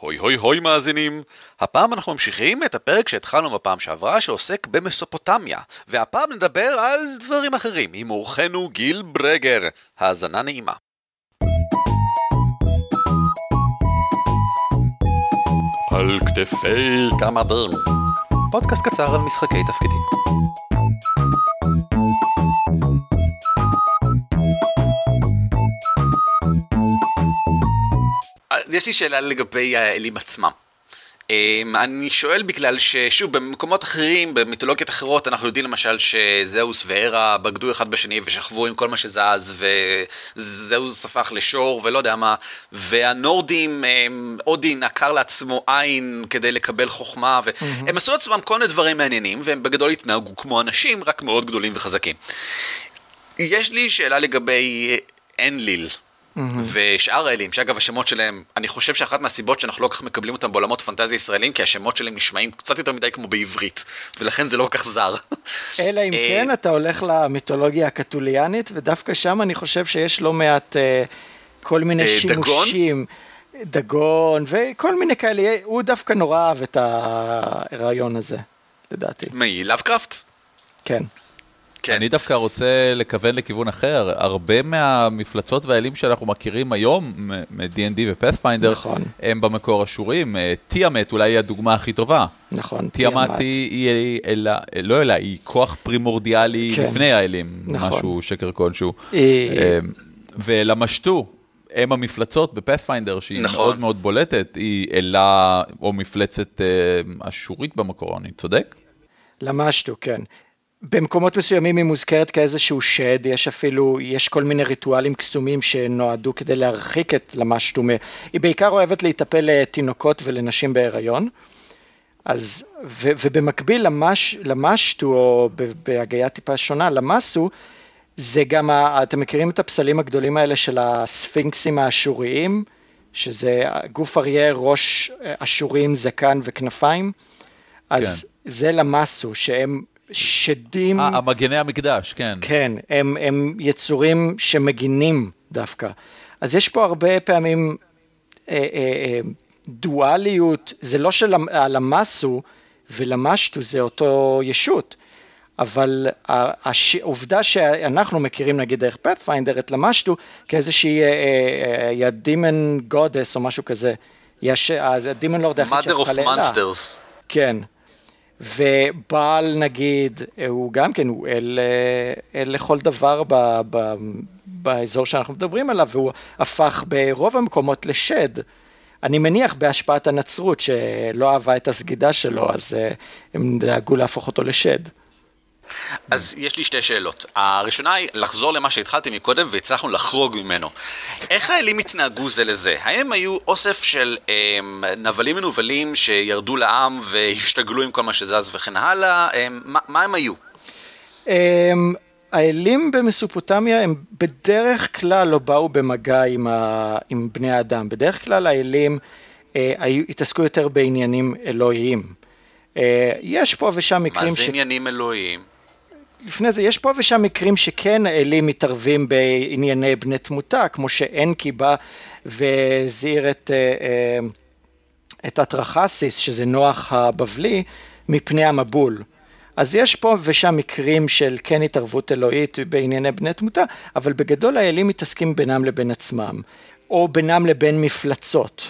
הוי הוי הוי מאזינים, הפעם אנחנו ממשיכים את הפרק שהתחלנו בפעם שעברה שעוסק במסופוטמיה, והפעם נדבר על דברים אחרים עם אורחנו גיל ברגר. האזנה נעימה. על כתפי גמדים, פודקאסט קצר על משחקי תפקידים. יש לי שאלה לגבי האלים עצמם. אמ, אני שואל בגלל ששוב במקומות אחרים במיתולוגיות אחרות אנחנו יודעים למשל שזהוס והרה בגדו אחד בשני ושכבו עם כל מה שזז וזהוס הפך לשור ולא יודע מה והנורדים אמ, אודין עקר לעצמו עין כדי לקבל חוכמה והם mm-hmm. עשו לעצמם כל מיני דברים מעניינים והם בגדול התנהגו כמו אנשים רק מאוד גדולים וחזקים. יש לי שאלה לגבי אנליל. ושאר האלים, שאגב השמות שלהם, אני חושב שאחת מהסיבות שאנחנו לא כל כך מקבלים אותם בעולמות פנטזיה ישראלים, כי השמות שלהם נשמעים קצת יותר מדי כמו בעברית, ולכן זה לא כל כך זר. אלא אם אה, כן אתה הולך למיתולוגיה הקתוליאנית, ודווקא שם אני חושב שיש לא מעט אה, כל מיני אה, שימושים. דגון וכל מיני כאלה, הוא דווקא נורא אהב את הרעיון הזה, לדעתי. מי, לאבקראפט? כן. כן. אני דווקא רוצה לכוון לכיוון אחר. הרבה מהמפלצות והאלים שאנחנו מכירים היום, מ-D&D ופאת'פיינדר, נכון. הם במקור אשורים. אה, תיאמת אולי היא הדוגמה הכי טובה. נכון, תיאמת היא, היא אלה, לא אלה, היא כוח פרימורדיאלי כן. לפני האלים, נכון. משהו שקר כלשהו. היא... אה, ולמשטו, הם המפלצות בפאת'פיינדר, שהיא נכון. מאוד מאוד בולטת, היא אלה או מפלצת אה, אשורית במקור, אני צודק? למשטו, כן. במקומות מסוימים היא מוזכרת כאיזשהו שד, יש אפילו, יש כל מיני ריטואלים קסומים שנועדו כדי להרחיק את למשטו, היא בעיקר אוהבת להיטפל לתינוקות ולנשים בהיריון, אז, ו, ובמקביל למש, למשטו, או בהגייה טיפה שונה, למסו, זה גם, אתם מכירים את הפסלים הגדולים האלה של הספינקסים האשוריים, שזה גוף אריה, ראש אשורים, זקן וכנפיים? אז כן. זה למסו, שהם שדים... אה, המגני המקדש, כן. כן, הם, הם יצורים שמגינים דווקא. אז יש פה הרבה פעמים אה, אה, אה, דואליות, זה לא שלמסו ולמשטו זה אותו ישות, אבל העובדה שאנחנו מכירים נגיד דרך פאת'פיינדר את למשטו כאיזושהי דימן גודס או משהו כזה, הדימן לורד היחיד שהפכה לאלה. mother of monsters. כן, ובעל נגיד, הוא גם כן, הוא אל, אל לכל דבר ב, ב, באזור שאנחנו מדברים עליו, והוא הפך ברוב המקומות לשד. אני מניח בהשפעת הנצרות שלא אהבה את הסגידה שלו, אז אה, הם דאגו להפוך אותו לשד. אז יש לי שתי שאלות. הראשונה היא לחזור למה שהתחלתי מקודם והצלחנו לחרוג ממנו. איך האלים התנהגו זה לזה? האם היו אוסף של הם, אמ, נבלים מנוולים שירדו לעם והשתגלו עם כל מה שזז וכן הלאה? הם, מה, מה הם היו? הם, האלים במסופוטמיה הם בדרך כלל לא באו במגע עם, ה, עם בני האדם. בדרך כלל האלים אה, היו, התעסקו יותר בעניינים אלוהיים. אה, יש פה ושם מקרים ש... מה זה עניינים אלוהיים? לפני זה, יש פה ושם מקרים שכן האלים מתערבים בענייני בני תמותה, כמו שאנקי בא והזהיר את, אה, אה, את אטרחסיס, שזה נוח הבבלי, מפני המבול. אז יש פה ושם מקרים של כן התערבות אלוהית בענייני בני תמותה, אבל בגדול האלים מתעסקים בינם לבין עצמם, או בינם לבין מפלצות,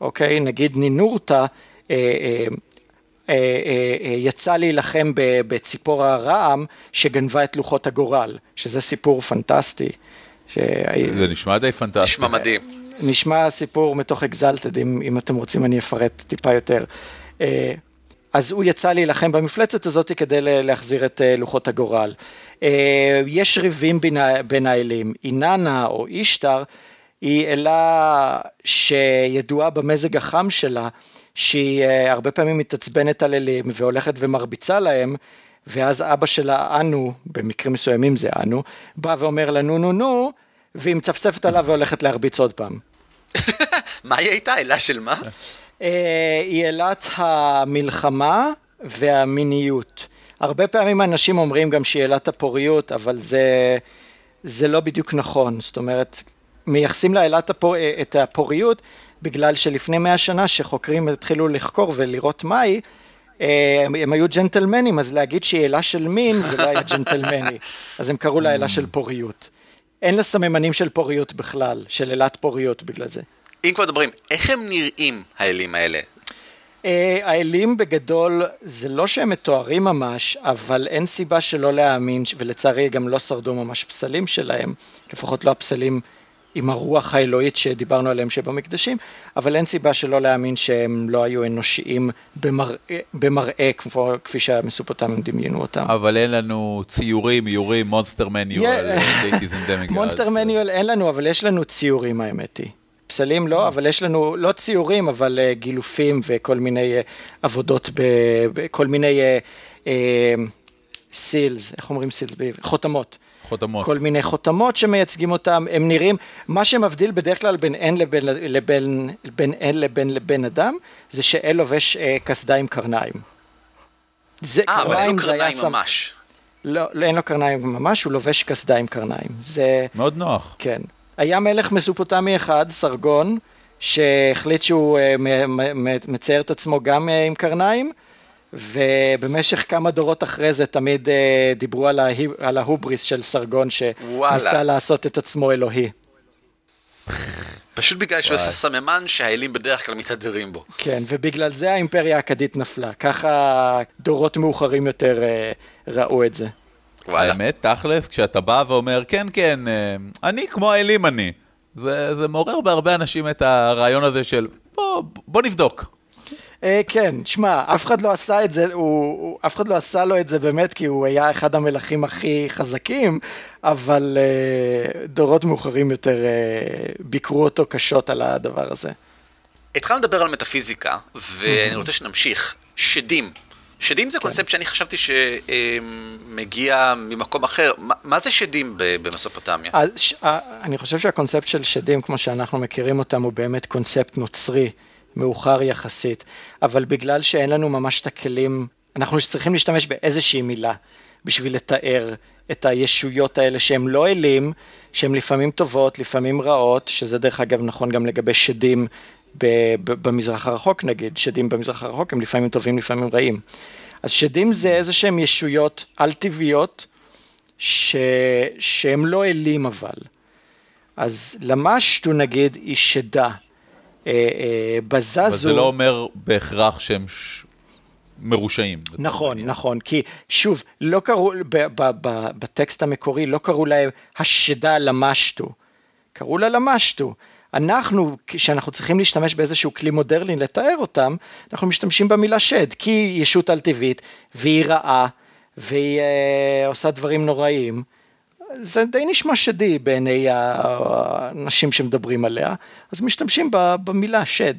אוקיי? נגיד נינורתא, אה, יצא להילחם בציפור הרעם שגנבה את לוחות הגורל, שזה סיפור פנטסטי. ש... זה נשמע די פנטסטי. נשמע מדהים. נשמע סיפור מתוך אקזלטד, אם, אם אתם רוצים אני אפרט טיפה יותר. אז הוא יצא להילחם במפלצת הזאת כדי להחזיר את לוחות הגורל. יש ריבים בין, בין האלים, איננה או אישטר היא אלה שידועה במזג החם שלה, שהיא אה, הרבה פעמים מתעצבנת על אלים והולכת ומרביצה להם, ואז אבא שלה, אנו, במקרים מסוימים זה אנו, בא ואומר לה נו נו נו, והיא מצפצפת עליו והולכת להרביץ עוד פעם. מה היא הייתה? אלה של מה? אה, היא אלת המלחמה והמיניות. הרבה פעמים אנשים אומרים גם שהיא אלת הפוריות, אבל זה, זה לא בדיוק נכון. זאת אומרת, מייחסים לה אלת הפור, את הפוריות בגלל שלפני מאה שנה שחוקרים התחילו לחקור ולראות מהי, אה, הם, היו ג'נטלמנים, אז להגיד שהיא אלה של מין זה לא היה ג'נטלמני, אז הם קראו לה אלה של פוריות. אין לה סממנים של פוריות בכלל, של אלת פוריות בגלל זה. אם כבר מדברים, איך הם נראים האלים האלה? אה, האלים בגדול זה לא שהם מתוארים ממש, אבל אין סיבה שלא להאמין, ולצערי גם לא שרדו ממש פסלים שלהם, לפחות לא הפסלים עם הרוח האלוהית שדיברנו עליהם שבמקדשים, אבל אין סיבה שלא להאמין שהם לא היו אנושיים במראה, במראה כמו, כפי שהמסופוטמים דמיינו אותם. אבל אין לנו ציורים, איורים, מונסטר מניואל, מונסטר מניואל אין לנו, אבל יש לנו ציורים האמת היא. פסלים לא, אבל יש לנו, לא ציורים, אבל uh, גילופים וכל מיני uh, עבודות, כל מיני uh, איך אומרים סילס? חותמות. חותמות. כל מיני חותמות שמייצגים אותם, הם נראים, מה שמבדיל בדרך כלל בין אין לבין, לבין, בין אין לבין לבן אדם, זה שאל לובש קסדה עם קרניים. אה, אבל אין לו קרניים ממש. לא, לא, אין לו קרניים ממש, הוא לובש קסדה עם קרניים. זה... מאוד נוח. כן. היה מלך מסופוטמי אחד, סרגון, שהחליט שהוא אה, מצייר את עצמו גם אה, עם קרניים, ובמשך כמה דורות אחרי זה תמיד אה, דיברו על, ההי, על ההובריס של סרגון, שניסה לעשות את עצמו אלוהי. פשוט בגלל שהוא עשה סממן שהאלים בדרך כלל מתהדרים בו. כן, ובגלל זה האימפריה האכדית נפלה. ככה דורות מאוחרים יותר ראו את זה. וואלה. האמת, תכלס, כשאתה בא ואומר, כן, כן, אה, אני כמו האלים אני. זה, זה מעורר בהרבה אנשים את הרעיון הזה של, בוא, בוא נבדוק. אה, כן, שמע, אף אחד לא עשה את זה, הוא, אף אחד לא עשה לו את זה באמת כי הוא היה אחד המלכים הכי חזקים, אבל uh, דורות מאוחרים יותר uh, ביקרו אותו קשות על הדבר הזה. התחלנו לדבר על מטאפיזיקה, ואני רוצה שנמשיך. שדים, שדים זה כן. קונספט שאני חשבתי שמגיע ממקום אחר. מה זה שדים במסופוטמיה? אז ש... אני חושב שהקונספט של שדים, כמו שאנחנו מכירים אותם, הוא באמת קונספט נוצרי, מאוחר יחסית. אבל בגלל שאין לנו ממש את הכלים, אנחנו צריכים להשתמש באיזושהי מילה בשביל לתאר את הישויות האלה שהם לא אלים, שהן לפעמים טובות, לפעמים רעות, שזה דרך אגב נכון גם לגבי שדים במזרח הרחוק נגיד, שדים במזרח הרחוק הם לפעמים טובים, לפעמים רעים. אז שדים זה איזה שהם ישויות על-טבעיות, ש... שהם לא אלים אבל. אז למשטו נגיד היא שדה. אה, אה, בזזו... אבל זה לא אומר בהכרח שהם ש... מרושעים. נכון, נכון, כי שוב, לא קראו, ב, ב, ב, בטקסט המקורי לא קראו להם השדה למשטו, קראו לה למשטו. אנחנו, כשאנחנו צריכים להשתמש באיזשהו כלי מודרני לתאר אותם, אנחנו משתמשים במילה שד, כי היא ישות על טבעית, והיא רעה, והיא אה, עושה דברים נוראים. זה די נשמע שדי בעיני האנשים שמדברים עליה, אז משתמשים במילה שד.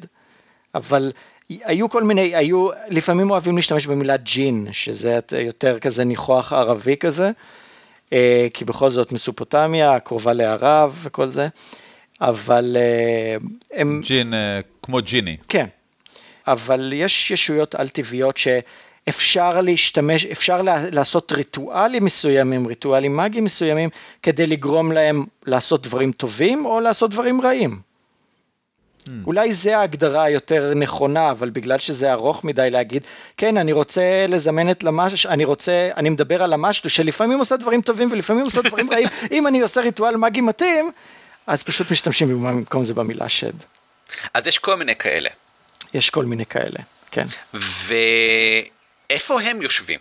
אבל היו כל מיני, היו, לפעמים אוהבים להשתמש במילה ג'ין, שזה יותר כזה ניחוח ערבי כזה, אה, כי בכל זאת מסופוטמיה, קרובה לערב וכל זה. אבל אה, הם... ג'ין, אה, כמו ג'יני. כן, אבל יש ישויות על-טבעיות שאפשר להשתמש, אפשר לעשות ריטואלים מסוימים, ריטואלים מאגיים מסוימים, כדי לגרום להם לעשות דברים טובים או לעשות דברים רעים. Hmm. אולי זה ההגדרה היותר נכונה, אבל בגלל שזה ארוך מדי להגיד, כן, אני רוצה לזמן את למש, אני רוצה, אני מדבר על המשהו שלפעמים עושה דברים טובים ולפעמים עושה דברים רעים, אם אני עושה ריטואל מאגי מתאים, אז פשוט משתמשים במקום זה במילה שד. אז יש כל מיני כאלה. יש כל מיני כאלה, כן. ואיפה הם יושבים?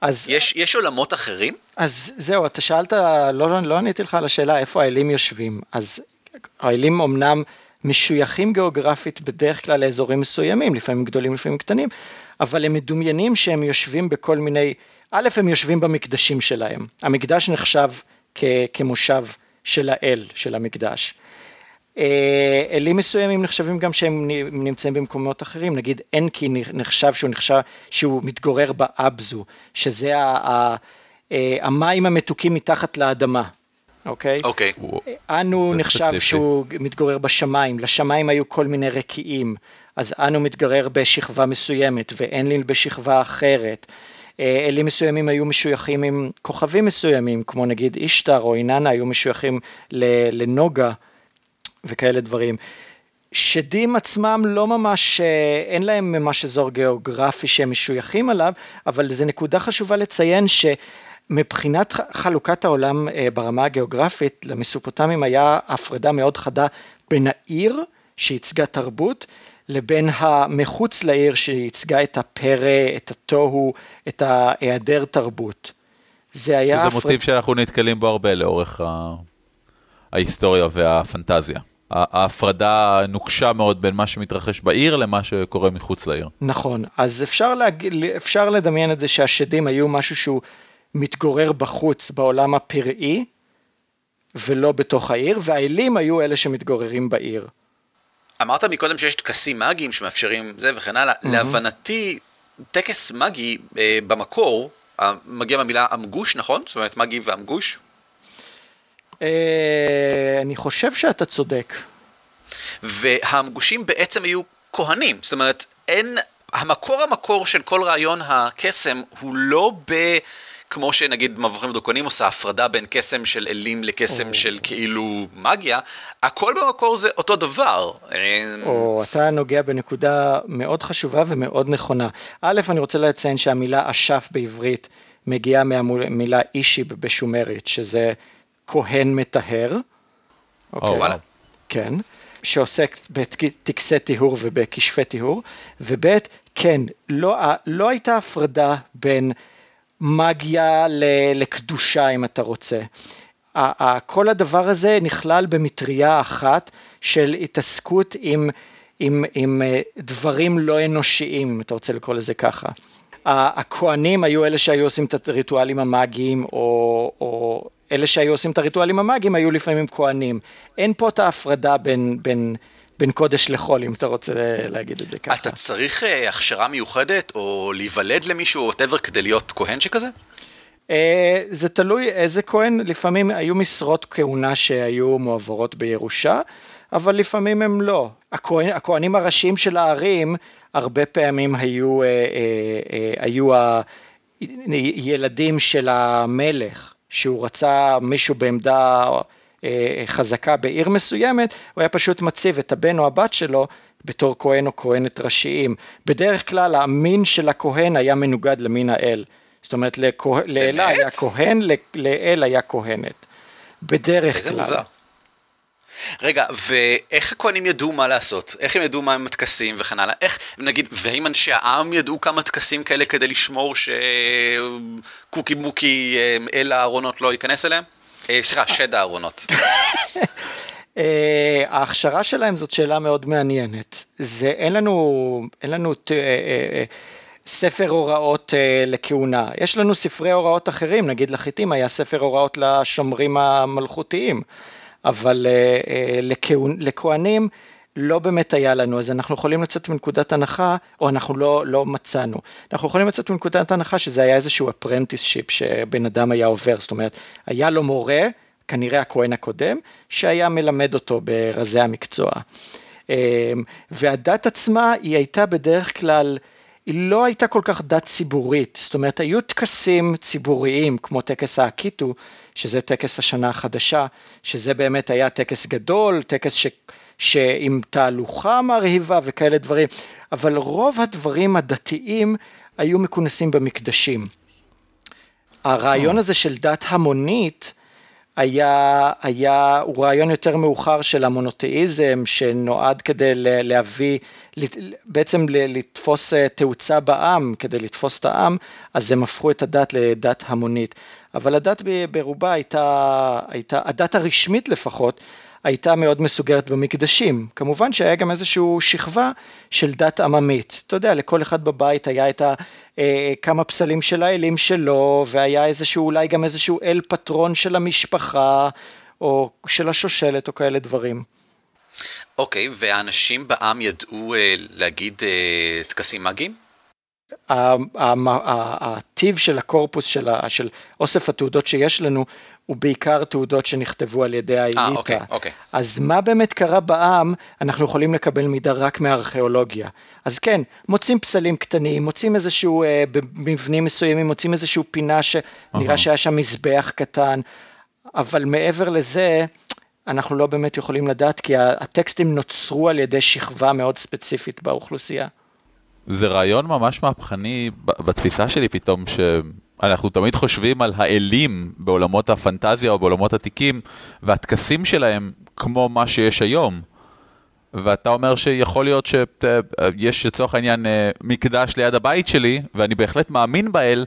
אז... יש, יש עולמות אחרים? אז זהו, אתה שאלת, לא, לא עניתי לך על השאלה איפה האלים יושבים. אז האלים אמנם משויכים גיאוגרפית בדרך כלל לאזורים מסוימים, לפעמים גדולים, לפעמים קטנים, אבל הם מדומיינים שהם יושבים בכל מיני, א', הם יושבים במקדשים שלהם. המקדש נחשב כ, כמושב של האל, של המקדש. אה, אלים מסוימים נחשבים גם שהם נמצאים במקומות אחרים, נגיד אנקי נחשב שהוא נחשב שהוא מתגורר באבזו, שזה ה, ה, אה, המים המתוקים מתחת לאדמה, אוקיי? אוקיי. אנו נחשב ספציפי. שהוא מתגורר בשמיים, לשמיים היו כל מיני רקיעים, אז אנו מתגורר בשכבה מסוימת ואנליל בשכבה אחרת. אה, אלים מסוימים היו משויכים עם כוכבים מסוימים, כמו נגיד אישטר או איננה היו משויכים לנוגה וכאלה דברים. שדים עצמם לא ממש, אה, אין להם ממש אזור גיאוגרפי שהם משויכים עליו, אבל זו נקודה חשובה לציין שמבחינת חלוקת העולם אה, ברמה הגיאוגרפית, למסופוטמים היה הפרדה מאוד חדה בין העיר שייצגה תרבות, לבין המחוץ לעיר שייצגה את הפרא, את התוהו, את ההיעדר תרבות. זה היה... זה הפרד... מוטיב שאנחנו נתקלים בו הרבה לאורך ה... ההיסטוריה והפנטזיה. ההפרדה נוקשה מאוד בין מה שמתרחש בעיר למה שקורה מחוץ לעיר. נכון, אז אפשר, להג... אפשר לדמיין את זה שהשדים היו משהו שהוא מתגורר בחוץ בעולם הפראי ולא בתוך העיר, והאלים היו אלה שמתגוררים בעיר. אמרת מקודם שיש טקסים מאגיים שמאפשרים זה וכן הלאה, mm-hmm. להבנתי טקס מאגי אה, במקור מגיע מהמילה אמגוש, נכון? זאת אומרת מאגי ואמגוש? אה, אני חושב שאתה צודק. והמגושים בעצם היו כהנים, זאת אומרת, אין, המקור המקור של כל רעיון הקסם הוא לא ב... כמו שנגיד מבוכים ודרקונים עושה הפרדה בין קסם של אלים לקסם או. של כאילו מגיה, הכל במקור זה אותו דבר. או, אתה נוגע בנקודה מאוד חשובה ומאוד נכונה. א', אני רוצה לציין שהמילה אשף בעברית מגיעה מהמילה אישי בשומרית, שזה כהן מטהר. אוקיי. או, וואלה. כן. שעוסק בטקסי טיהור ובכשפי טיהור, וב' כן, לא, לא הייתה הפרדה בין מגיה לקדושה אם אתה רוצה. כל הדבר הזה נכלל במטריה אחת של התעסקות עם, עם, עם אה, דברים לא אנושיים, אם אתה רוצה לקרוא לזה ככה. הכוהנים היו אלה שהיו עושים את הריטואלים המאגיים, או, או אלה שהיו עושים את הריטואלים המאגיים היו לפעמים כהנים. אין פה את ההפרדה בין, בין, בין קודש לחול, אם אתה רוצה להגיד את זה ככה. אתה צריך uh, הכשרה מיוחדת, או להיוולד למישהו, או וואטאבר, כדי להיות כהן שכזה? Uh, זה תלוי איזה כהן, לפעמים היו משרות כהונה שהיו מועברות בירושה, אבל לפעמים הם לא. הכהן, הכהנים הראשיים של הערים, הרבה פעמים היו, uh, uh, uh, היו הילדים של המלך. שהוא רצה מישהו בעמדה אה, חזקה בעיר מסוימת, הוא היה פשוט מציב את הבן או הבת שלו בתור כהן או כהנת ראשיים. בדרך כלל המין של הכהן היה מנוגד למין האל. זאת אומרת, לאלה היה כהן, לאל היה כהנת. בדרך כלל. איזה מוזר. רגע, ואיך הכהנים ידעו מה לעשות? איך הם ידעו מה הם הטקסים וכן הלאה? איך, נגיד, והאם אנשי העם ידעו כמה טקסים כאלה כדי לשמור שקוקי מוקי אה, אל הארונות לא ייכנס אליהם? אה, סליחה, שד הארונות. אה, ההכשרה שלהם זאת שאלה מאוד מעניינת. זה, אין לנו, אין לנו ספר הוראות לכהונה. יש לנו ספרי הוראות אחרים, נגיד לחיטים היה ספר הוראות לשומרים המלכותיים. אבל אה, אה, לכהנים לא באמת היה לנו, אז אנחנו יכולים לצאת מנקודת הנחה, או אנחנו לא, לא מצאנו, אנחנו יכולים לצאת מנקודת הנחה שזה היה איזשהו apprenticeship שבן אדם היה עובר, זאת אומרת, היה לו מורה, כנראה הכהן הקודם, שהיה מלמד אותו ברזי המקצוע. אה, והדת עצמה היא הייתה בדרך כלל, היא לא הייתה כל כך דת ציבורית, זאת אומרת היו טקסים ציבוריים כמו טקס האקיטו, שזה טקס השנה החדשה, שזה באמת היה טקס גדול, טקס ש... שעם תהלוכה מרהיבה וכאלה דברים, אבל רוב הדברים הדתיים היו מכונסים במקדשים. הרעיון הזה של דת המונית היה, היה, הוא רעיון יותר מאוחר של המונותאיזם שנועד כדי להביא, בעצם לתפוס אה, תאוצה בעם, כדי לתפוס את העם, אז הם הפכו את הדת לדת המונית. אבל הדת ברובה הייתה, הייתה, הדת הרשמית לפחות, הייתה מאוד מסוגרת במקדשים. כמובן שהיה גם איזושהי שכבה של דת עממית. אתה יודע, לכל אחד בבית היה את ה, אה, כמה פסלים של האלים שלו, והיה איזשהו, אולי גם איזשהו אל פטרון של המשפחה, או של השושלת, או כאלה דברים. אוקיי, okay, והאנשים בעם ידעו אה, להגיד אה, טקסים מאגיים? הטיב של הקורפוס של, של אוסף התעודות שיש לנו הוא בעיקר תעודות שנכתבו על ידי האליטה. 아, אוקיי, אוקיי. אז מה באמת קרה בעם, אנחנו יכולים לקבל מידע רק מהארכיאולוגיה. אז כן, מוצאים פסלים קטנים, מוצאים איזשהו, אה, במבנים מסוימים, מוצאים איזשהו פינה שנראה שהיה שם מזבח קטן, אבל מעבר לזה, אנחנו לא באמת יכולים לדעת, כי הטקסטים נוצרו על ידי שכבה מאוד ספציפית באוכלוסייה. זה רעיון ממש מהפכני בתפיסה שלי פתאום, שאנחנו תמיד חושבים על האלים בעולמות הפנטזיה או בעולמות עתיקים, והטקסים שלהם כמו מה שיש היום. ואתה אומר שיכול להיות שיש לצורך העניין אה, מקדש ליד הבית שלי, ואני בהחלט מאמין באל,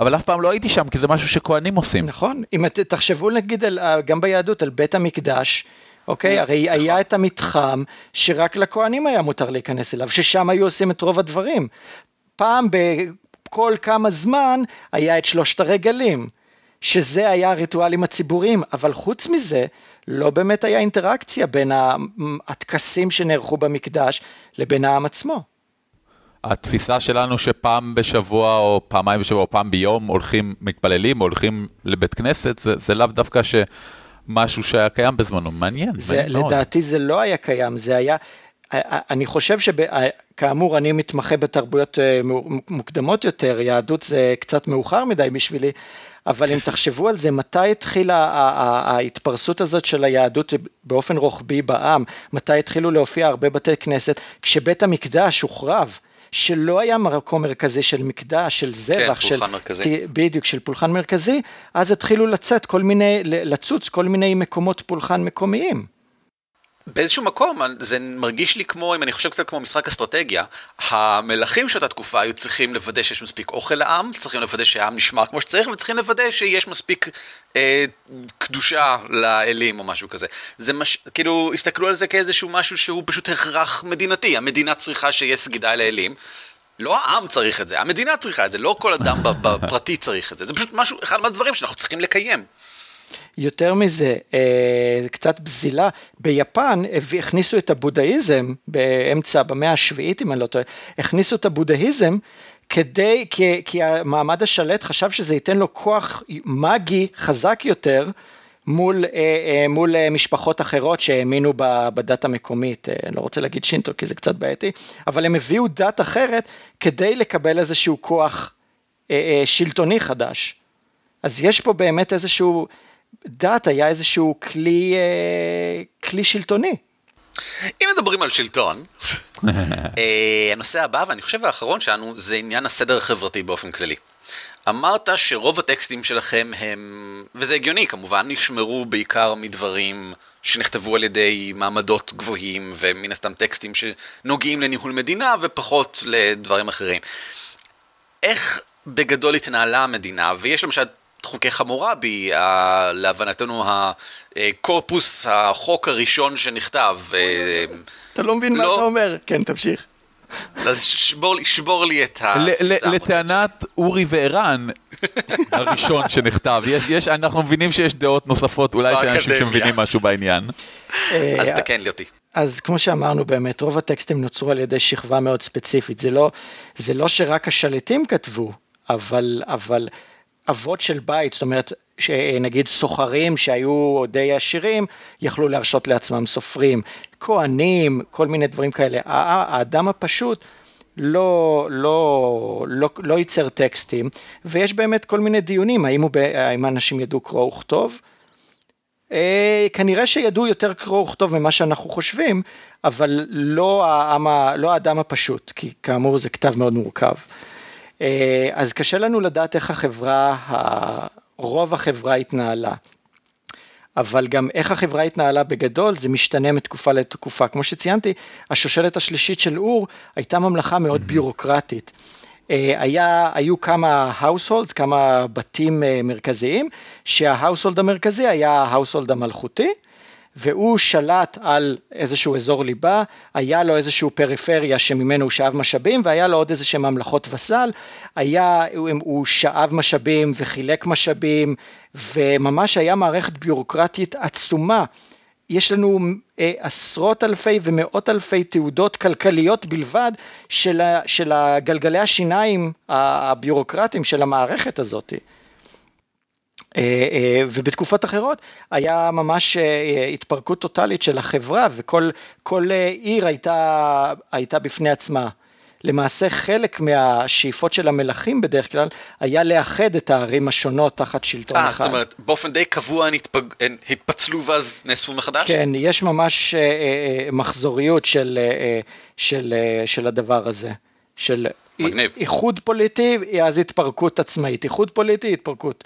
אבל אף פעם לא הייתי שם, כי זה משהו שכהנים עושים. נכון, אם את, תחשבו נגיד על, אה, גם ביהדות על בית המקדש, אוקיי? הרי נכון. היה את המתחם שרק לכהנים היה מותר להיכנס אליו, ששם היו עושים את רוב הדברים. פעם בכל כמה זמן היה את שלושת הרגלים, שזה היה הריטואלים הציבוריים, אבל חוץ מזה, לא באמת היה אינטראקציה בין הטקסים שנערכו במקדש לבין העם עצמו. התפיסה שלנו שפעם בשבוע או פעמיים בשבוע או פעם ביום הולכים מתפללים הולכים לבית כנסת, זה, זה לאו דווקא שמשהו שהיה קיים בזמנו, מעניין, זה, מעניין מאוד. לדעתי זה לא היה קיים, זה היה, אני חושב שכאמור אני מתמחה בתרבויות אה, מוקדמות יותר, יהדות זה קצת מאוחר מדי בשבילי, אבל אם תחשבו על זה, מתי התחילה ההתפרסות הזאת של היהדות באופן רוחבי בעם? מתי התחילו להופיע הרבה בתי כנסת? כשבית המקדש הוחרב. שלא היה מקום מרכזי של מקדש, של זבח, כן, של... פולחן מרכזי. בדיוק, של פולחן מרכזי, אז התחילו לצאת כל מיני, לצוץ כל מיני מקומות פולחן מקומיים. באיזשהו מקום זה מרגיש לי כמו, אם אני חושב קצת כמו משחק אסטרטגיה, המלכים של אותה תקופה היו צריכים לוודא שיש מספיק אוכל לעם, צריכים לוודא שהעם נשמר כמו שצריך, וצריכים לוודא שיש מספיק אה, קדושה לאלים או משהו כזה. זה מש... כאילו, הסתכלו על זה כאיזשהו משהו שהוא פשוט הכרח מדינתי, המדינה צריכה שיהיה סגידה לאלים. לא העם צריך את זה, המדינה צריכה את זה, לא כל אדם בפרטי צריך את זה, זה פשוט משהו, אחד מהדברים שאנחנו צריכים לקיים. יותר מזה, אה, קצת בזילה, ביפן הכניסו את הבודהיזם באמצע, במאה השביעית אם אני לא טועה, הכניסו את הבודהיזם כדי, כי, כי המעמד השלט חשב שזה ייתן לו כוח מגי חזק יותר מול, אה, אה, מול משפחות אחרות שהאמינו בדת המקומית, אני לא רוצה להגיד שינטו כי זה קצת בעייתי, אבל הם הביאו דת אחרת כדי לקבל איזשהו כוח שלטוני חדש. אז יש פה באמת איזשהו דת היה איזשהו כלי, אה, כלי שלטוני. אם מדברים על שלטון, אה, הנושא הבא, ואני חושב האחרון שלנו, זה עניין הסדר החברתי באופן כללי. אמרת שרוב הטקסטים שלכם הם, וזה הגיוני כמובן, נשמרו בעיקר מדברים שנכתבו על ידי מעמדות גבוהים, ומן הסתם טקסטים שנוגעים לניהול מדינה ופחות לדברים אחרים. איך בגדול התנהלה המדינה, ויש למשל חוקי חמורבי, להבנתנו הקורפוס, החוק הראשון שנכתב. אה, אתה לא מבין מה לא- אתה אומר, כן, תמשיך. אז שבור, שבור לי את ה... לטענת אורי וערן, הראשון שנכתב, יש, יש, אנחנו מבינים שיש דעות נוספות, אולי יש אנשים שמבינים משהו בעניין. אה, אז תקן לי אותי. אז כמו שאמרנו באמת, רוב הטקסטים נוצרו על ידי שכבה מאוד ספציפית, זה לא, זה לא שרק השליטים כתבו, אבל, אבל אבות של בית, זאת אומרת, נגיד סוחרים שהיו די עשירים, יכלו להרשות לעצמם סופרים, כהנים, כל מיני דברים כאלה. האדם הפשוט לא, לא, לא, לא ייצר טקסטים, ויש באמת כל מיני דיונים, האם, הוא, האם אנשים ידעו קרוא וכתוב? אה, כנראה שידעו יותר קרוא וכתוב ממה שאנחנו חושבים, אבל לא, העם, לא האדם הפשוט, כי כאמור זה כתב מאוד מורכב. אה, אז קשה לנו לדעת איך החברה, רוב החברה התנהלה. אבל גם איך החברה התנהלה בגדול זה משתנה מתקופה לתקופה. כמו שציינתי, השושלת השלישית של אור הייתה ממלכה מאוד ביורוקרטית. אה, היה, היו כמה households, כמה בתים אה, מרכזיים, שה household המרכזי היה ה household המלכותי, והוא שלט על איזשהו אזור ליבה, היה לו איזשהו פריפריה שממנו הוא שאב משאבים והיה לו עוד איזה שהם ממלכות וסל, היה, הוא, הוא שאב משאבים וחילק משאבים וממש היה מערכת ביורוקרטית עצומה. יש לנו אה, עשרות אלפי ומאות אלפי תעודות כלכליות בלבד של, של הגלגלי השיניים הביורוקרטיים של המערכת הזאת. אה, אה, ובתקופות אחרות היה ממש אה, התפרקות טוטאלית של החברה וכל עיר הייתה, הייתה בפני עצמה. למעשה חלק מהשאיפות של המלכים בדרך כלל היה לאחד את הערים השונות תחת שלטון אחד. אה, זאת אומרת, באופן די קבוע הן התפג... התפצלו ואז נאספו מחדש? כן, יש ממש אה, אה, מחזוריות של, אה, של, אה, של הדבר הזה. של מגניב. איחוד פוליטי, אז התפרקות עצמאית. איחוד פוליטי, התפרקות.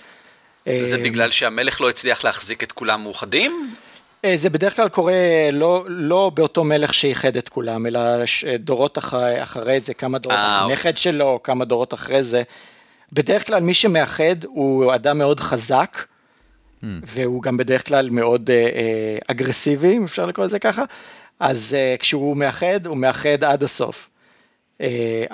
זה אה, בגלל שהמלך לא הצליח להחזיק את כולם מאוחדים? אה, זה בדרך כלל קורה לא, לא באותו מלך שאיחד את כולם, אלא דורות אחרי, אחרי זה, כמה דורות, אה, אוקיי. הנכד שלו, כמה דורות אחרי זה. בדרך כלל מי שמאחד הוא אדם מאוד חזק, hmm. והוא גם בדרך כלל מאוד אה, אה, אגרסיבי, אם אפשר לקרוא לזה ככה, אז אה, כשהוא מאחד, הוא מאחד עד הסוף. אה,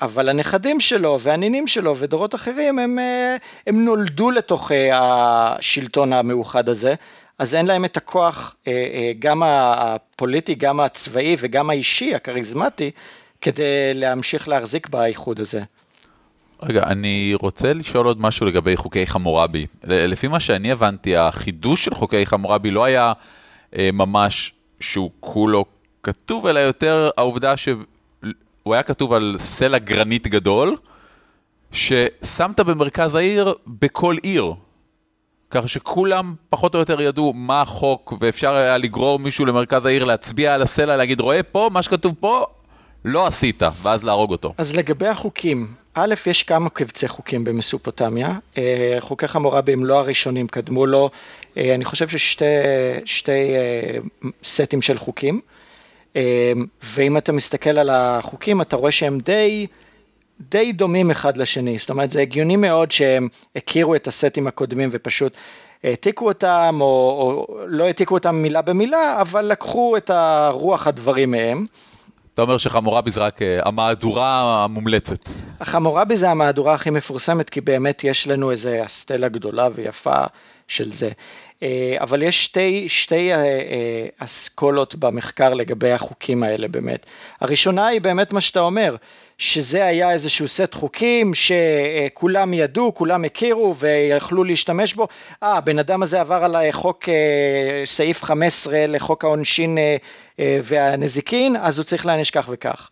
אבל הנכדים שלו והנינים שלו ודורות אחרים, הם, אה, הם נולדו לתוך אה, השלטון המאוחד הזה, אז אין להם את הכוח, גם הפוליטי, גם הצבאי וגם האישי, הכריזמטי, כדי להמשיך להחזיק באיחוד הזה. רגע, אני רוצה לשאול עוד משהו לגבי חוקי חמורבי. לפי מה שאני הבנתי, החידוש של חוקי חמורבי לא היה ממש שהוא כולו כתוב, אלא יותר העובדה ש... הוא היה כתוב על סלע גרנית גדול, ששמת במרכז העיר בכל עיר. ככה שכולם פחות או יותר ידעו מה החוק, ואפשר היה לגרור מישהו למרכז העיר, להצביע על הסלע, להגיד, רואה פה, מה שכתוב פה, לא עשית, ואז להרוג אותו. אז לגבי החוקים, א', יש כמה קבצי חוקים במסופוטמיה. אה, חוקי חמורבי הם לא הראשונים, קדמו לו, אה, אני חושב ששתי אה, סטים של חוקים. אמ, ואם אתה מסתכל על החוקים, אתה רואה שהם די, די דומים אחד לשני. זאת אומרת, זה הגיוני מאוד שהם הכירו את הסטים הקודמים ופשוט העתיקו אותם, או, או לא העתיקו אותם מילה במילה, אבל לקחו את הרוח הדברים מהם. אתה אומר שחמורבי זה רק אה, המהדורה המומלצת. החמורבי זה המהדורה הכי מפורסמת, כי באמת יש לנו איזו אסטלה גדולה ויפה של זה. אה, אבל יש שתי, שתי אה, אה, אסכולות במחקר לגבי החוקים האלה באמת. הראשונה היא באמת מה שאתה אומר, שזה היה איזשהו סט חוקים שכולם ידעו, כולם הכירו ויכלו להשתמש בו. אה, הבן אדם הזה עבר על חוק סעיף 15 לחוק העונשין והנזיקין, אז הוא צריך להעניש כך וכך.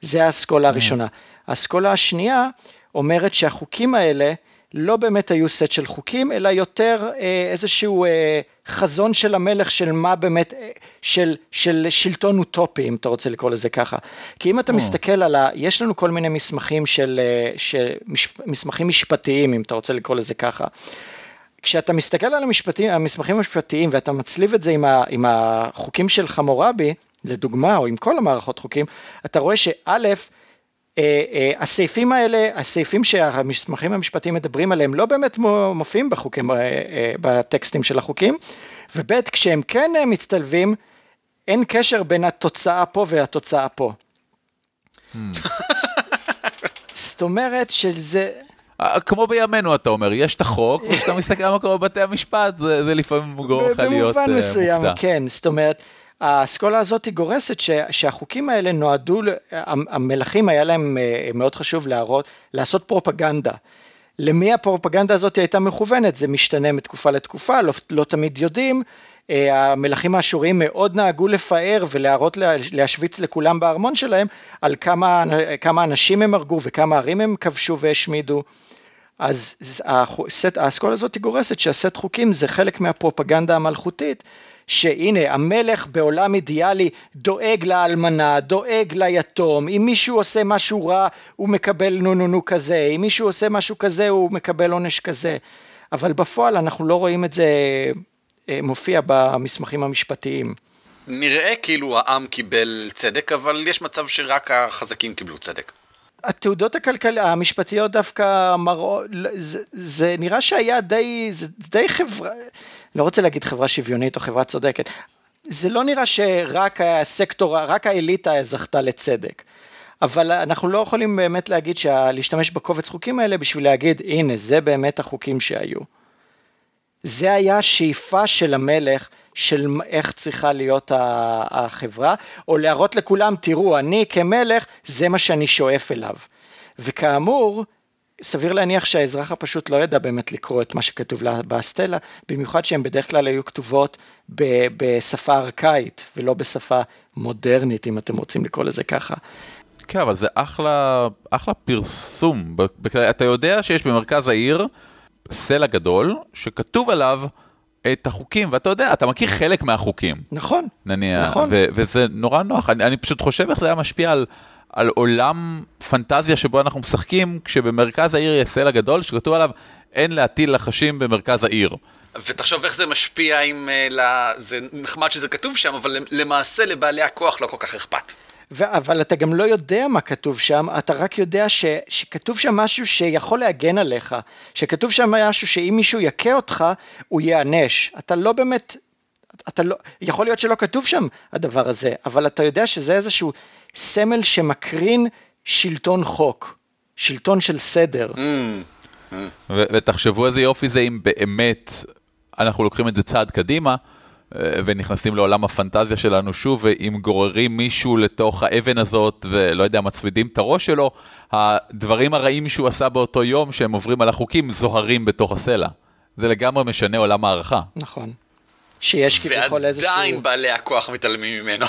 זה האסכולה הראשונה. האסכולה השנייה אומרת שהחוקים האלה לא באמת היו סט של חוקים, אלא יותר אה, איזשהו אה, חזון של המלך של מה באמת, אה, של, של שלטון אוטופי, אם אתה רוצה לקרוא לזה ככה. כי אם אתה oh. מסתכל על ה... יש לנו כל מיני מסמכים של, של מש, מסמכים משפטיים, אם אתה רוצה לקרוא לזה ככה. כשאתה מסתכל על המשפטים, המסמכים המשפטיים ואתה מצליב את זה עם, ה, עם החוקים של חמורבי, לדוגמה, או עם כל המערכות חוקים, אתה רואה שא', הסעיפים האלה, הסעיפים שהמסמכים המשפטיים מדברים עליהם לא באמת מופיעים בחוקים, אה, בטקסטים של החוקים, וב' כשהם כן מצטלבים, אין קשר בין התוצאה פה והתוצאה פה. זאת אומרת שזה... כמו בימינו אתה אומר, יש את החוק, וכשאתה מסתכל על מה קורה בבתי המשפט, זה, זה לפעמים גורם לך להיות מופתע. במובן מסוים, כן, זאת אומרת, האסכולה הזאת גורסת ש, שהחוקים האלה נועדו, המלכים היה להם אה, מאוד חשוב להראות, לעשות פרופגנדה. למי הפרופגנדה הזאת הייתה מכוונת? זה משתנה מתקופה לתקופה, לא, לא תמיד יודעים. אה, המלכים האשוריים מאוד נהגו לפאר ולהראות, להשוויץ לכולם בארמון שלהם על כמה, כמה אנשים הם הרגו וכמה ערים הם כבשו והשמידו. אז האסכולה הזאת גורסת שהסט חוקים זה חלק מהפרופגנדה המלכותית שהנה המלך בעולם אידיאלי דואג לאלמנה, דואג ליתום, אם מישהו עושה משהו רע הוא מקבל נו נו נו כזה, אם מישהו עושה משהו כזה הוא מקבל עונש כזה, אבל בפועל אנחנו לא רואים את זה אה, מופיע במסמכים המשפטיים. נראה כאילו העם קיבל צדק, אבל יש מצב שרק החזקים קיבלו צדק. התעודות הכלכליות, המשפטיות דווקא מראות, זה, זה נראה שהיה די, זה די חברה, לא רוצה להגיד חברה שוויונית או חברה צודקת, זה לא נראה שרק הסקטור, רק האליטה זכתה לצדק. אבל אנחנו לא יכולים באמת להגיד, להשתמש בקובץ חוקים האלה בשביל להגיד, הנה, זה באמת החוקים שהיו. זה היה השאיפה של המלך של איך צריכה להיות החברה, או להראות לכולם, תראו, אני כמלך, זה מה שאני שואף אליו. וכאמור, סביר להניח שהאזרח הפשוט לא ידע באמת לקרוא את מה שכתוב באסטלה, במיוחד שהן בדרך כלל היו כתובות בשפה ארכאית ולא בשפה מודרנית, אם אתם רוצים לקרוא לזה ככה. כן, אבל זה אחלה, אחלה פרסום. אתה יודע שיש במרכז העיר סלע גדול, שכתוב עליו את החוקים, ואתה יודע, אתה מכיר חלק מהחוקים. נכון, נניח, נכון. ו- וזה נורא נוח. אני, אני פשוט חושב איך זה היה משפיע על, על עולם פנטזיה שבו אנחנו משחקים, כשבמרכז העיר יש סלע גדול, שכתוב עליו, אין להטיל לחשים במרכז העיר. ותחשוב איך זה משפיע אם... אה, זה נחמד שזה כתוב שם, אבל למעשה לבעלי הכוח לא כל כך אכפת. ו- אבל אתה גם לא יודע מה כתוב שם, אתה רק יודע ש- שכתוב שם משהו שיכול להגן עליך, שכתוב שם משהו שאם מישהו יכה אותך, הוא ייענש. אתה לא באמת, אתה לא, יכול להיות שלא כתוב שם הדבר הזה, אבל אתה יודע שזה איזשהו סמל שמקרין שלטון חוק, שלטון של סדר. Mm, mm. ו- ותחשבו איזה יופי זה אם באמת אנחנו לוקחים את זה צעד קדימה. אה, ונכנסים לעולם הפנטזיה שלנו שוב, ואם גוררים מישהו לתוך האבן הזאת, ולא יודע, מצמידים את הראש שלו, הדברים הרעים שהוא עשה באותו יום, שהם עוברים על החוקים, זוהרים בתוך הסלע. זה לגמרי משנה עולם הערכה. נכון. שיש כביכול איזשהו... ועדיין בעלי הכוח מתעלמים ממנו.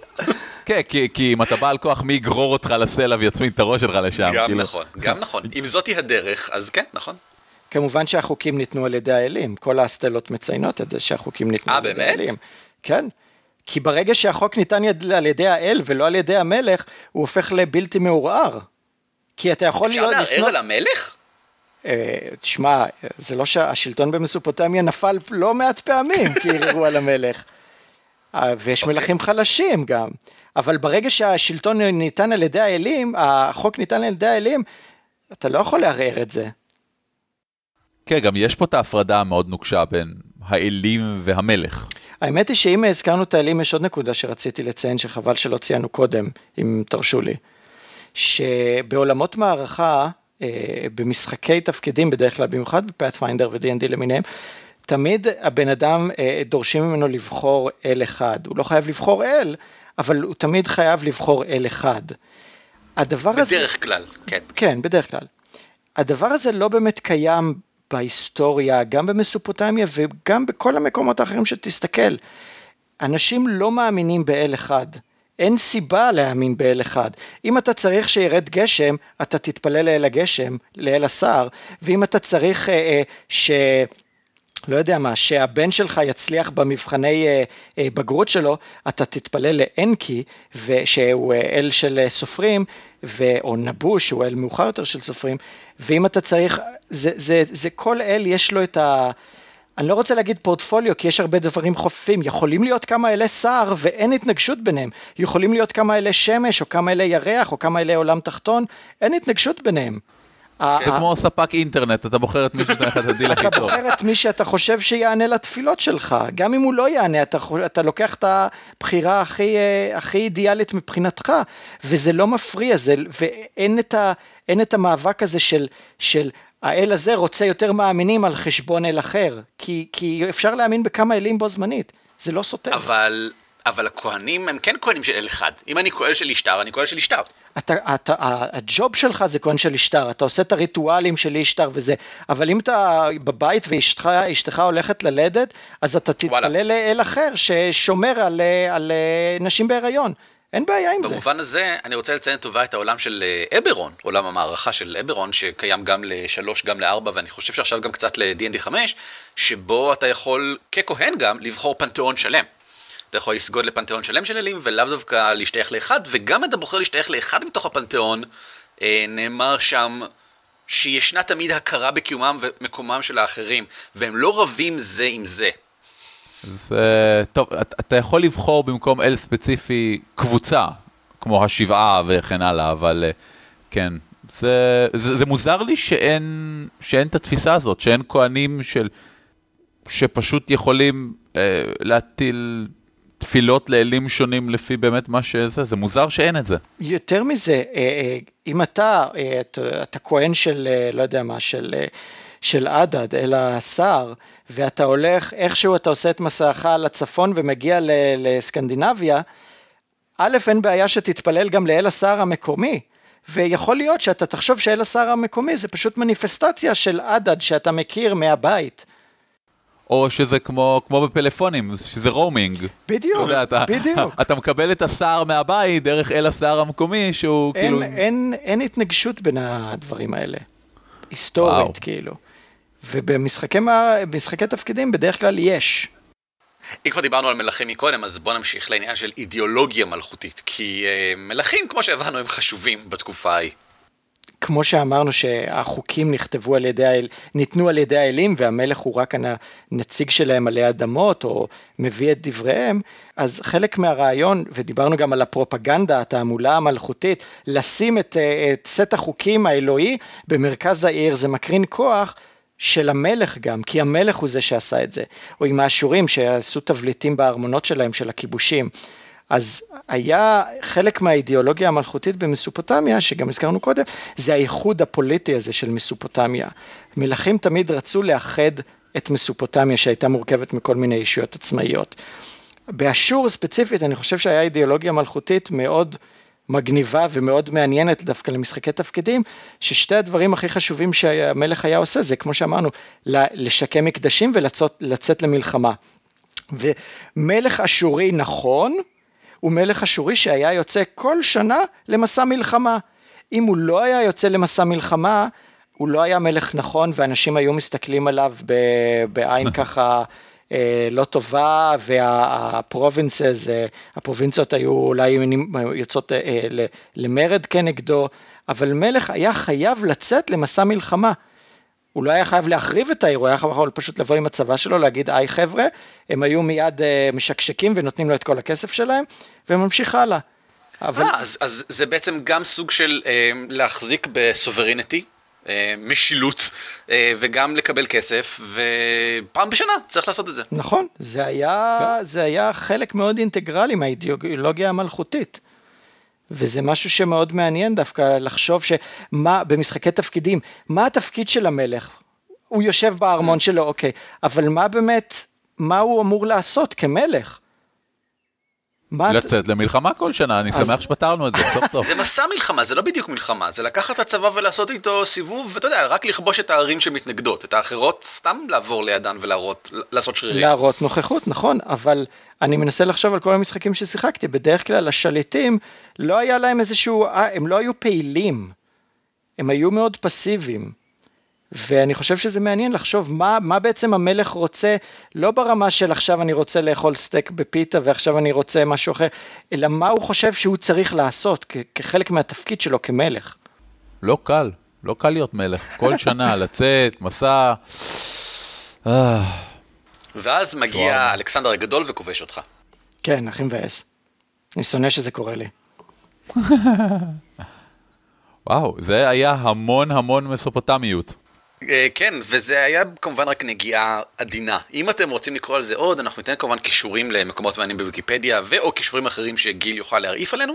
כן, כי, כי אם אתה בעל כוח, מי יגרור אותך לסלע ויצמיד את הראש שלך לשם? גם כאילו... נכון, גם נכון. אם זאתי הדרך, אז כן, נכון. כמובן שהחוקים ניתנו על ידי האלים, כל האסטלות מציינות את זה שהחוקים ניתנו 아, על ידי האלים. כן, כי ברגע שהחוק ניתן על ידי האל ולא על ידי המלך, הוא הופך לבלתי מעורער. כי אתה יכול להיות... אפשר לערער על המלך? אה, תשמע, זה לא שהשלטון במסופוטמיה נפל לא מעט פעמים כי ערערו על המלך. אה, ויש okay. אוקיי. מלכים חלשים גם. אבל ברגע שהשלטון ניתן על ידי האלים, החוק ניתן על ידי האלים, אתה לא יכול לערער את זה. כן, גם יש פה את ההפרדה המאוד נוקשה בין האלים והמלך. האמת היא שאם הזכרנו את האלים, יש עוד נקודה שרציתי לציין, שחבל שלא ציינו קודם, אם תרשו לי. שבעולמות מערכה, במשחקי תפקידים בדרך כלל, במיוחד בפאת'פיינדר ו-D&D למיניהם, תמיד הבן אדם, אה, דורשים ממנו לבחור אל אחד. הוא לא חייב לבחור אל, אבל הוא תמיד חייב לבחור אל אחד. הדבר בדרך הזה... בדרך כלל, כן. כן, בדרך כלל. הדבר הזה לא באמת קיים בהיסטוריה, גם במסופוטמיה וגם בכל המקומות האחרים שתסתכל. אנשים לא מאמינים באל אחד. אין סיבה להאמין באל אחד. אם אתה צריך שירד גשם, אתה תתפלל לאל הגשם, לאל הסער, ואם אתה צריך אה, אה, ש... לא יודע מה, שהבן שלך יצליח במבחני אה, אה, בגרות שלו, אתה תתפלל לאנקי, שהוא אה, אל של סופרים, ו, או נבו, שהוא אל מאוחר יותר של סופרים, ואם אתה צריך, זה, זה, זה כל אל יש לו את ה... אני לא רוצה להגיד פורטפוליו, כי יש הרבה דברים חופפים, יכולים להיות כמה אלי סער ואין התנגשות ביניהם, יכולים להיות כמה אלי שמש, או כמה אלי ירח, או כמה אלי עולם תחתון, אין התנגשות ביניהם. זה כמו ספק אינטרנט, אתה בוחר את מי שנותן לך את הדיל הכי טוב. אתה בוחר את מי שאתה חושב שיענה לתפילות שלך, גם אם הוא לא יענה, אתה, לוקח את הבחירה הכי, אה, אידיאלית מבחינתך, וזה לא מפריע, ואין את, המאבק הזה של, האל הזה רוצה יותר מאמינים על חשבון אל אחר, כי, אפשר להאמין בכמה אלים בו זמנית, זה לא סותר. אבל... אבל הכהנים הם כן כהנים של אל אחד. אם אני כהן של אשתר, אני כהן של אשתר. אתה, אתה, הג'וב שלך זה כהן של אשתר, אתה עושה את הריטואלים של אשתר וזה, אבל אם אתה בבית ואשתך הולכת ללדת, אז אתה תתפלל לאל אחר ששומר על, על נשים בהיריון. אין בעיה עם זה. במובן הזה, אני רוצה לציין טובה את העולם של אה, אברון, עולם המערכה של אברון, שקיים גם לשלוש, גם לארבע, ואני חושב שעכשיו גם קצת ל-D&D 5, שבו אתה יכול, ככהן גם, לבחור פנתיאון שלם. אתה יכול לסגוד לפנתיאון שלם של אלים, ולאו דווקא להשתייך לאחד, וגם אתה בוחר להשתייך לאחד מתוך הפנתיאון, אה, נאמר שם שישנה תמיד הכרה בקיומם ומקומם של האחרים, והם לא רבים זה עם זה. זה, טוב, אתה יכול לבחור במקום אל ספציפי קבוצה, כמו השבעה וכן הלאה, אבל אה, כן, זה, זה, זה מוזר לי שאין, שאין את התפיסה הזאת, שאין כהנים של, שפשוט יכולים אה, להטיל תפילות לאלים שונים לפי באמת מה שזה, זה מוזר שאין את זה. יותר מזה, אה, אה, אם אתה, אתה כהן של, לא יודע מה, של... של עדד, אלא הסער, ואתה הולך, איכשהו אתה עושה את מסעך לצפון ומגיע לסקנדינביה, א', אין בעיה שתתפלל גם לאל הסער המקומי, ויכול להיות שאתה תחשוב שאל הסער המקומי זה פשוט מניפסטציה של עדד שאתה מכיר מהבית. או שזה כמו, כמו בפלאפונים, שזה רומינג. בדיוק, אתה יודע, אתה, בדיוק. אתה מקבל את השר מהבית דרך אל השר המקומי, שהוא אין, כאילו... אין, אין התנגשות בין הדברים האלה, היסטורית וואו. כאילו. ובמשחקי תפקידים בדרך כלל יש. אם כבר דיברנו על מלכים מקודם, אז בואו נמשיך לעניין של אידיאולוגיה מלכותית, כי uh, מלכים, כמו שהבנו, הם חשובים בתקופה ההיא. כמו שאמרנו שהחוקים נכתבו על ידי, האל, ניתנו על ידי האלים והמלך הוא רק הנציג שלהם עלי אדמות או מביא את דבריהם, אז חלק מהרעיון, ודיברנו גם על הפרופגנדה, התעמולה המלכותית, לשים את, את סט החוקים האלוהי במרכז העיר, זה מקרין כוח של המלך גם, כי המלך הוא זה שעשה את זה, או עם האשורים שעשו תבליטים בארמונות שלהם, של הכיבושים. אז היה חלק מהאידיאולוגיה המלכותית במסופוטמיה, שגם הזכרנו קודם, זה האיחוד הפוליטי הזה של מסופוטמיה. מלכים תמיד רצו לאחד את מסופוטמיה שהייתה מורכבת מכל מיני אישויות עצמאיות. באשור ספציפית אני חושב שהיה אידיאולוגיה מלכותית מאוד מגניבה ומאוד מעניינת דווקא למשחקי תפקידים, ששתי הדברים הכי חשובים שהמלך היה עושה זה כמו שאמרנו, לשקם מקדשים ולצאת למלחמה. ומלך אשורי נכון, הוא מלך אשורי שהיה יוצא כל שנה למסע מלחמה. אם הוא לא היה יוצא למסע מלחמה, הוא לא היה מלך נכון ואנשים היו מסתכלים עליו בעין ככה לא טובה והפרובינצז, אה, הפרובינציות היו אולי יוצאות אה, למרד כנגדו, אבל מלך היה חייב לצאת למסע מלחמה. הוא לא היה חייב להחריב את העיר, הוא היה יכול פשוט לבוא עם הצבא שלו, להגיד היי חבר'ה, הם היו מיד משקשקים ונותנים לו את כל הכסף שלהם, וממשיך הלאה. אבל... 아, אז, אז זה בעצם גם סוג של אה, להחזיק בסוברינטי, אה, משילות אה, וגם לקבל כסף, ופעם בשנה צריך לעשות את זה. נכון, זה היה, כן. זה היה חלק מאוד אינטגרלי מהאידיאולוגיה המלכותית. וזה משהו שמאוד מעניין דווקא לחשוב שמה, במשחקי תפקידים, מה התפקיד של המלך? הוא יושב בארמון שלו, אוקיי, אבל מה באמת, מה הוא אמור לעשות כמלך? לצאת למלחמה כל שנה, אני שמח שפתרנו את זה סוף סוף. זה מסע מלחמה, זה לא בדיוק מלחמה, זה לקחת את הצבא ולעשות איתו סיבוב, ואתה יודע, רק לכבוש את הערים שמתנגדות, את האחרות סתם לעבור לידן ולהראות, לעשות שרירים. להראות נוכחות, נכון, אבל אני מנסה לחשוב על כל המשחקים ששיחקתי, בדרך כלל השליטים, לא היה להם איזשהו, אה, הם לא היו פעילים, הם היו מאוד פסיביים. ואני חושב שזה מעניין לחשוב מה, מה בעצם המלך רוצה, לא ברמה של עכשיו אני רוצה לאכול סטייק בפיתה ועכשיו אני רוצה משהו אחר, אלא מה הוא חושב שהוא צריך לעשות כ- כחלק מהתפקיד שלו כמלך. לא קל, לא קל להיות מלך. כל שנה לצאת, מסע. אה. ואז מגיע אלכסנדר הגדול וכובש אותך. כן, הכי מבאס. אני שונא שזה קורה לי. וואו, זה היה המון המון מסופוטמיות. אה, כן, וזה היה כמובן רק נגיעה עדינה. אם אתם רוצים לקרוא על זה עוד, אנחנו ניתן כמובן קישורים למקומות מעניינים בוויקיפדיה, ואו קישורים אחרים שגיל יוכל להרעיף עלינו.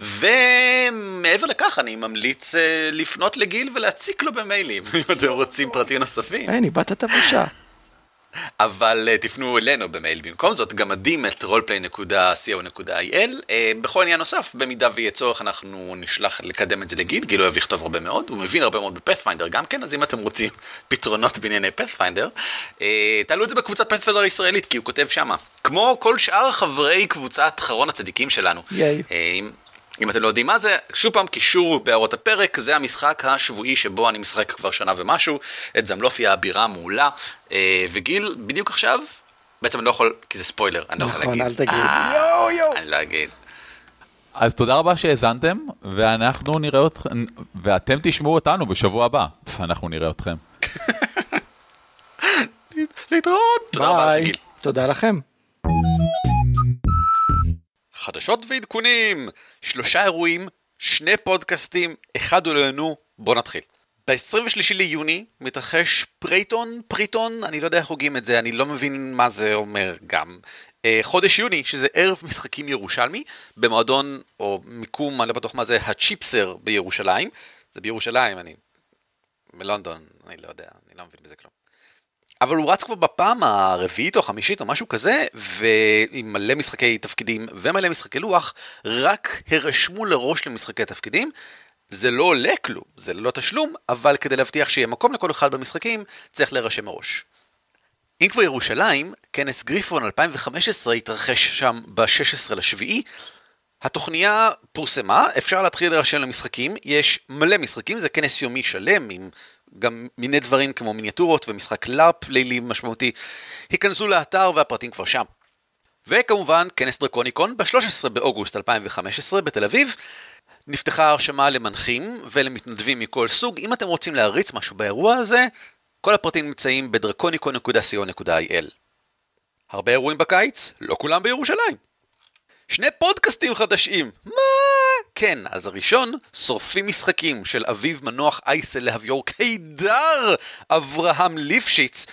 ומעבר לכך, אני ממליץ אה, לפנות לגיל ולהציק לו במיילים, אם אתם רוצים פרטים נוספים. אין, איבדת את הבושה. אבל uh, תפנו אלינו במייל במקום זאת, גמדים את roleplay.co.il. Uh, בכל עניין נוסף, במידה ויהיה צורך, אנחנו נשלח לקדם את זה לגיד, גיל אוהב לכתוב הרבה מאוד, הוא מבין הרבה מאוד בפאת'פיינדר גם כן, אז אם אתם רוצים פתרונות בענייני פאת'פיינדר, uh, תעלו את זה בקבוצת פאת'פיינדר הישראלית, כי הוא כותב שמה. כמו כל שאר חברי קבוצת חרון הצדיקים שלנו. ייי. Uh, אם אתם לא יודעים מה זה, שוב פעם, קישור בהערות הפרק, זה המשחק השבועי שבו אני משחק כבר שנה ומשהו, את זמלופיה הבירה המעולה, אה, וגיל, בדיוק עכשיו, בעצם אני לא יכול, כי זה ספוילר, אני לא יכול נכון, להגיד. נכון, אל תגיד. אה, יואו יואו. אני לא אגיד. אז תודה רבה שהאזנתם, ואנחנו נראה אתכם, ואתם תשמעו אותנו בשבוע הבא, אנחנו נראה אתכם. להתראות. ביי. תודה לכם. חדשות ועדכונים, שלושה אירועים, שני פודקאסטים, אחד עולנו, בוא נתחיל. ב-23 ליוני מתרחש פרייטון, פריטון, אני לא יודע איך הוגים את זה, אני לא מבין מה זה אומר גם. Uh, חודש יוני, שזה ערב משחקים ירושלמי, במועדון, או מיקום, אני לא בטוח מה זה, הצ'יפסר בירושלים. זה בירושלים, אני... בלונדון, אני לא יודע, אני לא מבין בזה כלום. אבל הוא רץ כבר בפעם הרביעית או החמישית או משהו כזה, ועם מלא משחקי תפקידים ומלא משחקי לוח, רק הרשמו לראש למשחקי תפקידים. זה לא עולה כלום, זה לא תשלום, אבל כדי להבטיח שיהיה מקום לכל אחד במשחקים, צריך להירשם מראש. אם כבר ירושלים, כנס גריפון 2015 התרחש שם ב-16 לשביעי. התוכניה פורסמה, אפשר להתחיל להירשם למשחקים, יש מלא משחקים, זה כנס יומי שלם עם גם מיני דברים כמו מיניאטורות ומשחק לאפ לילי משמעותי. היכנסו לאתר והפרטים כבר שם. וכמובן, כנס דרקוניקון ב-13 באוגוסט 2015 בתל אביב. נפתחה הרשמה למנחים ולמתנדבים מכל סוג. אם אתם רוצים להריץ משהו באירוע הזה, כל הפרטים נמצאים בדרקוניקון.co.il. הרבה אירועים בקיץ, לא כולם בירושלים. שני פודקאסטים חדשים, מה? כן, אז הראשון, שורפים משחקים של אביב מנוח אייסל להביור קידר, אברהם ליפשיץ,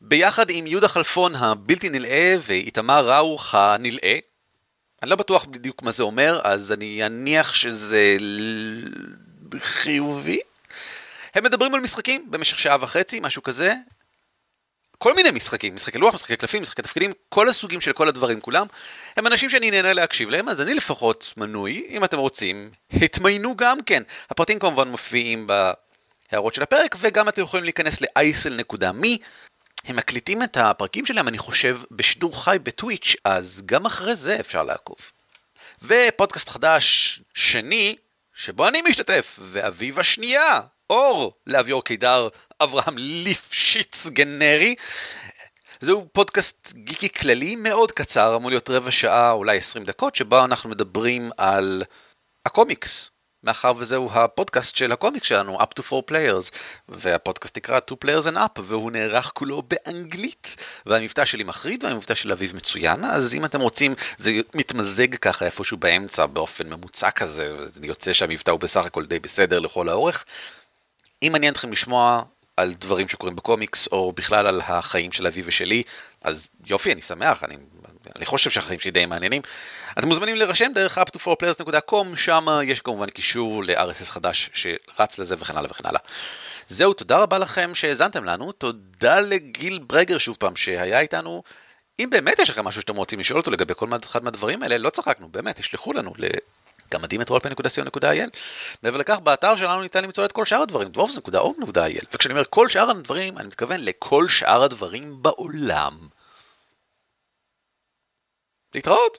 ביחד עם יהודה חלפון הבלתי נלאה ואיתמר ראוך הנלאה. אני לא בטוח בדיוק מה זה אומר, אז אני אניח שזה חיובי. הם מדברים על משחקים במשך שעה וחצי, משהו כזה. כל מיני משחקים, משחקי לוח, משחקי קלפים, משחקי תפקידים, כל הסוגים של כל הדברים כולם. הם אנשים שאני נהנה להקשיב להם, אז אני לפחות מנוי, אם אתם רוצים, התמיינו גם כן. הפרטים כמובן מופיעים בהערות של הפרק, וגם אתם יכולים להיכנס ל-isl.me. הם מקליטים את הפרקים שלהם, אני חושב, בשידור חי בטוויץ', אז גם אחרי זה אפשר לעקוב. ופודקאסט חדש שני, שבו אני משתתף, ואביב השנייה, אור לאביור קידר, אברהם ליפשיץ גנרי. זהו פודקאסט גיקי כללי מאוד קצר, אמור להיות רבע שעה, אולי 20 דקות, שבו אנחנו מדברים על הקומיקס, מאחר וזהו הפודקאסט של הקומיקס שלנו, up to 4 players, והפודקאסט נקרא 2 players and up, והוא נערך כולו באנגלית, והמבטא שלי מחריד והמבטא של אביב מצוין, אז אם אתם רוצים, זה מתמזג ככה איפשהו באמצע, באופן ממוצע כזה, יוצא שהמבטא הוא בסך הכל די בסדר לכל האורך. אם מעניין אתכם לשמוע על דברים שקורים בקומיקס, או בכלל על החיים של אבי ושלי, אז יופי, אני שמח, אני, אני חושב שהחיים שלי די מעניינים. אתם מוזמנים להירשם דרך up2forplayers.com, שם יש כמובן קישור ל-RSS חדש שרץ לזה וכן הלאה וכן הלאה. זהו, תודה רבה לכם שהאזנתם לנו, תודה לגיל ברגר שוב פעם שהיה איתנו. אם באמת יש לכם משהו שאתם רוצים לשאול אותו לגבי כל אחד מהדברים האלה, לא צחקנו, באמת, תשלחו לנו גמדים את rollplay.co.il. מעבר לכך, באתר שלנו ניתן למצוא את כל שאר הדברים, dwarves.org.il. וכשאני אומר כל שאר הדברים, אני מתכוון לכל שאר הדברים בעולם. להתראות!